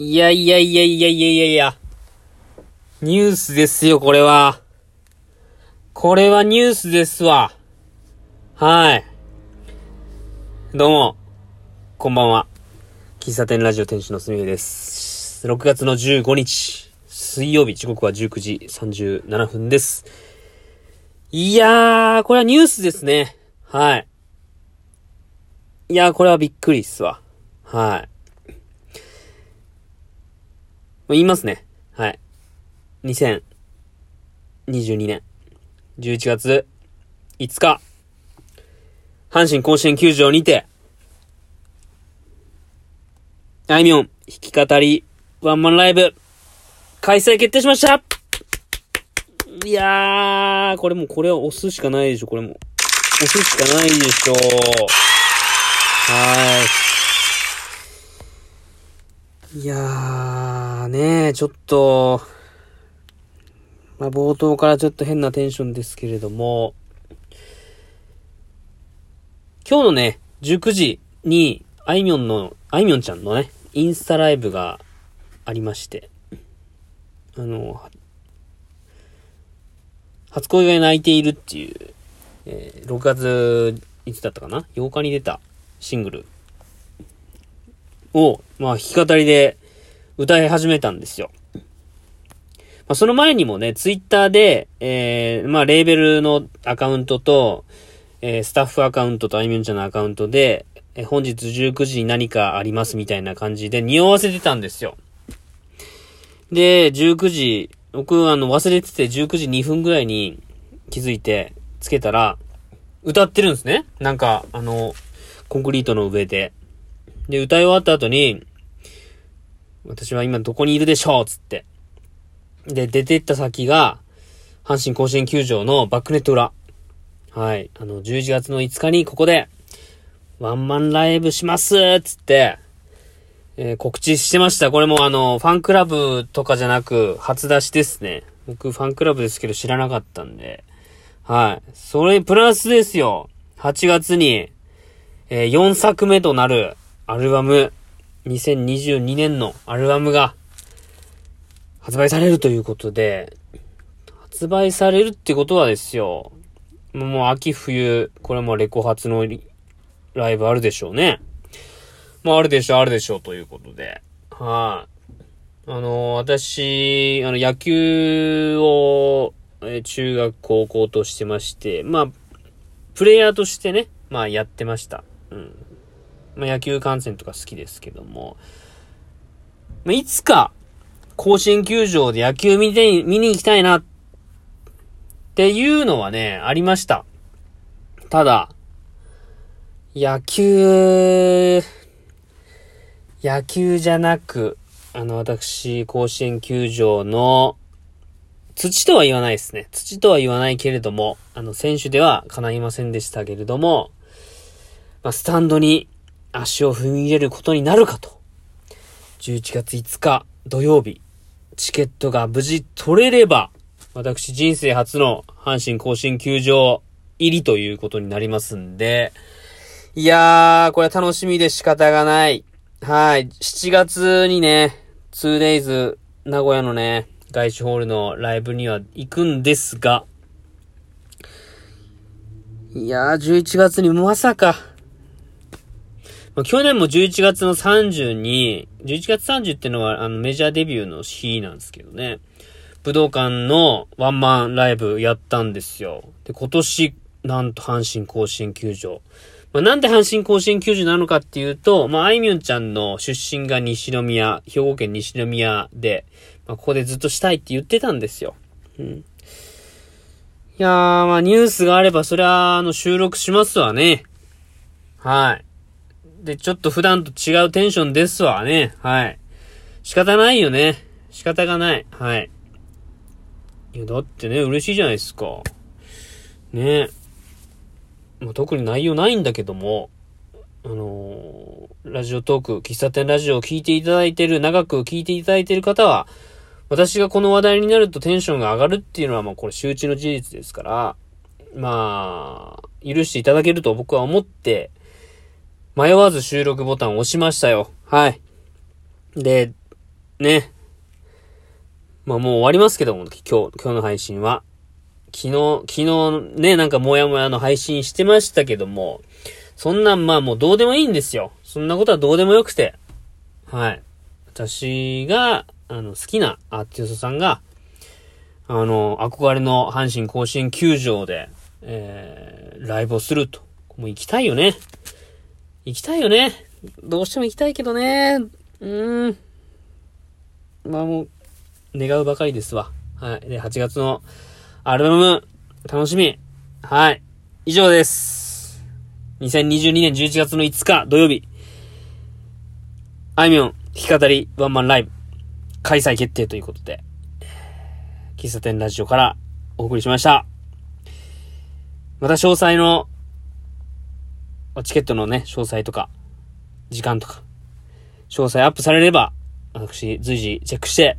いやいやいやいやいやいやいや。ニュースですよ、これは。これはニュースですわ。はい。どうも。こんばんは。喫茶店ラジオ店主のすみえです。6月の15日、水曜日、時刻は19時37分です。いやー、これはニュースですね。はい。いやー、これはびっくりっすわ。はい。言いますね。はい。2022年11月5日、阪神甲子園球場にて、あいみょん弾き語りワンマンライブ開催決定しましたいやー、これもこれは押すしかないでしょ、これも。押すしかないでしょ。はい。いやーねちょっと、まあ、冒頭からちょっと変なテンションですけれども、今日のね、19時に、あいみょんの、あいみょんちゃんのね、インスタライブがありまして、あの、初恋が泣いているっていう、えー、6月、いつだったかな ?8 日に出たシングルを、まあ、弾き語りで歌い始めたんですよ。まあ、その前にもね、ツイッターで、えー、まあ、レーベルのアカウントと、えー、スタッフアカウントとあいみょんちゃんのアカウントで、えー、本日19時に何かありますみたいな感じで匂わせてたんですよ。で、19時、僕あの忘れてて19時2分ぐらいに気づいてつけたら、歌ってるんですね。なんか、あの、コンクリートの上で。で、歌い終わった後に、私は今どこにいるでしょうつって。で、出てった先が、阪神甲子園球場のバックネット裏。はい。あの、11月の5日にここで、ワンマンライブしますつって、えー、告知してました。これもあの、ファンクラブとかじゃなく、初出しですね。僕、ファンクラブですけど知らなかったんで。はい。それプラスですよ。8月に、えー、4作目となるアルバム、2022年のアルバムが発売されるということで、発売されるってことはですよ、もう秋冬、これもレコ発のライブあるでしょうね。まああるでしょう、あるでしょうということで。はい、あ。の私、あの、野球を、え中学、高校としてまして、まあ、プレイヤーとしてね、まあやってました。うん。まあ野球観戦とか好きですけども、まあ、いつか、甲子園球場で野球見て、見に行きたいなっていうのはね、ありました。ただ、野球、野球じゃなく、あの、私、甲子園球場の、土とは言わないですね。土とは言わないけれども、あの、選手では叶いませんでしたけれども、まあ、スタンドに足を踏み入れることになるかと。11月5日土曜日、チケットが無事取れれば、私人生初の阪神甲子園球場入りということになりますんで、いやー、これ楽しみで仕方がない。はい。7月にね、2days 名古屋のね、外資ホールのライブには行くんですが、いやー、11月にまさか、去年も11月の30に、11月30ってのはあのメジャーデビューの日なんですけどね。武道館のワンマンライブやったんですよ。で、今年、なんと阪神甲子園球場。まあ、なんで阪神甲子園球場なのかっていうと、まあ、あいみょんちゃんの出身が西宮、兵庫県西宮で、まあ、ここでずっとしたいって言ってたんですよ。うん。いやー、まあ、ニュースがあれば、そりゃ、あの、収録しますわね。はい。で、ちょっと普段と違うテンションですわね。はい。仕方ないよね。仕方がない。はい。いや、だってね、嬉しいじゃないですか。ねまあ、特に内容ないんだけども、あのー、ラジオトーク、喫茶店ラジオを聞いていただいてる、長く聞いていただいてる方は、私がこの話題になるとテンションが上がるっていうのはもうこれ周知の事実ですから、まあ、許していただけると僕は思って、迷わず収録ボタンを押しましたよ。はい。で、ね。まあもう終わりますけども、今日、今日の配信は。昨日、昨日ね、なんかもやもやの配信してましたけども、そんなんまあもうどうでもいいんですよ。そんなことはどうでもよくて。はい。私が、あの、好きなアーティストさんが、あの、憧れの阪神甲子園球場で、えー、ライブをすると。もう行きたいよね。行きたいよね。どうしても行きたいけどね。うーん。まあもう、願うばかりですわ。はい。で、8月のアルバム、楽しみ。はい。以上です。2022年11月の5日土曜日、あいみょん弾き語りワンマンライブ開催決定ということで、喫茶店ラジオからお送りしました。また詳細の、まチケットのね、詳細とか、時間とか、詳細アップされれば、私、随時チェックして、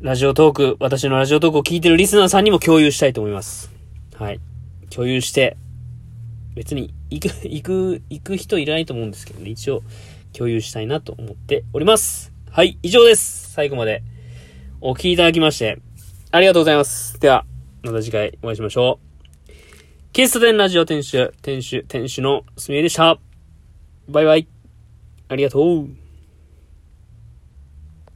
ラジオトーク、私のラジオトークを聞いてるリスナーさんにも共有したいと思います。はい。共有して、別に行く、行く、行く人いらないと思うんですけどね、一応共有したいなと思っております。はい、以上です。最後までお聴きいただきまして、ありがとうございます。では、また次回お会いしましょう。キストデンラジオ店主、店主、店主のすみえでした。バイバイ。ありがとう。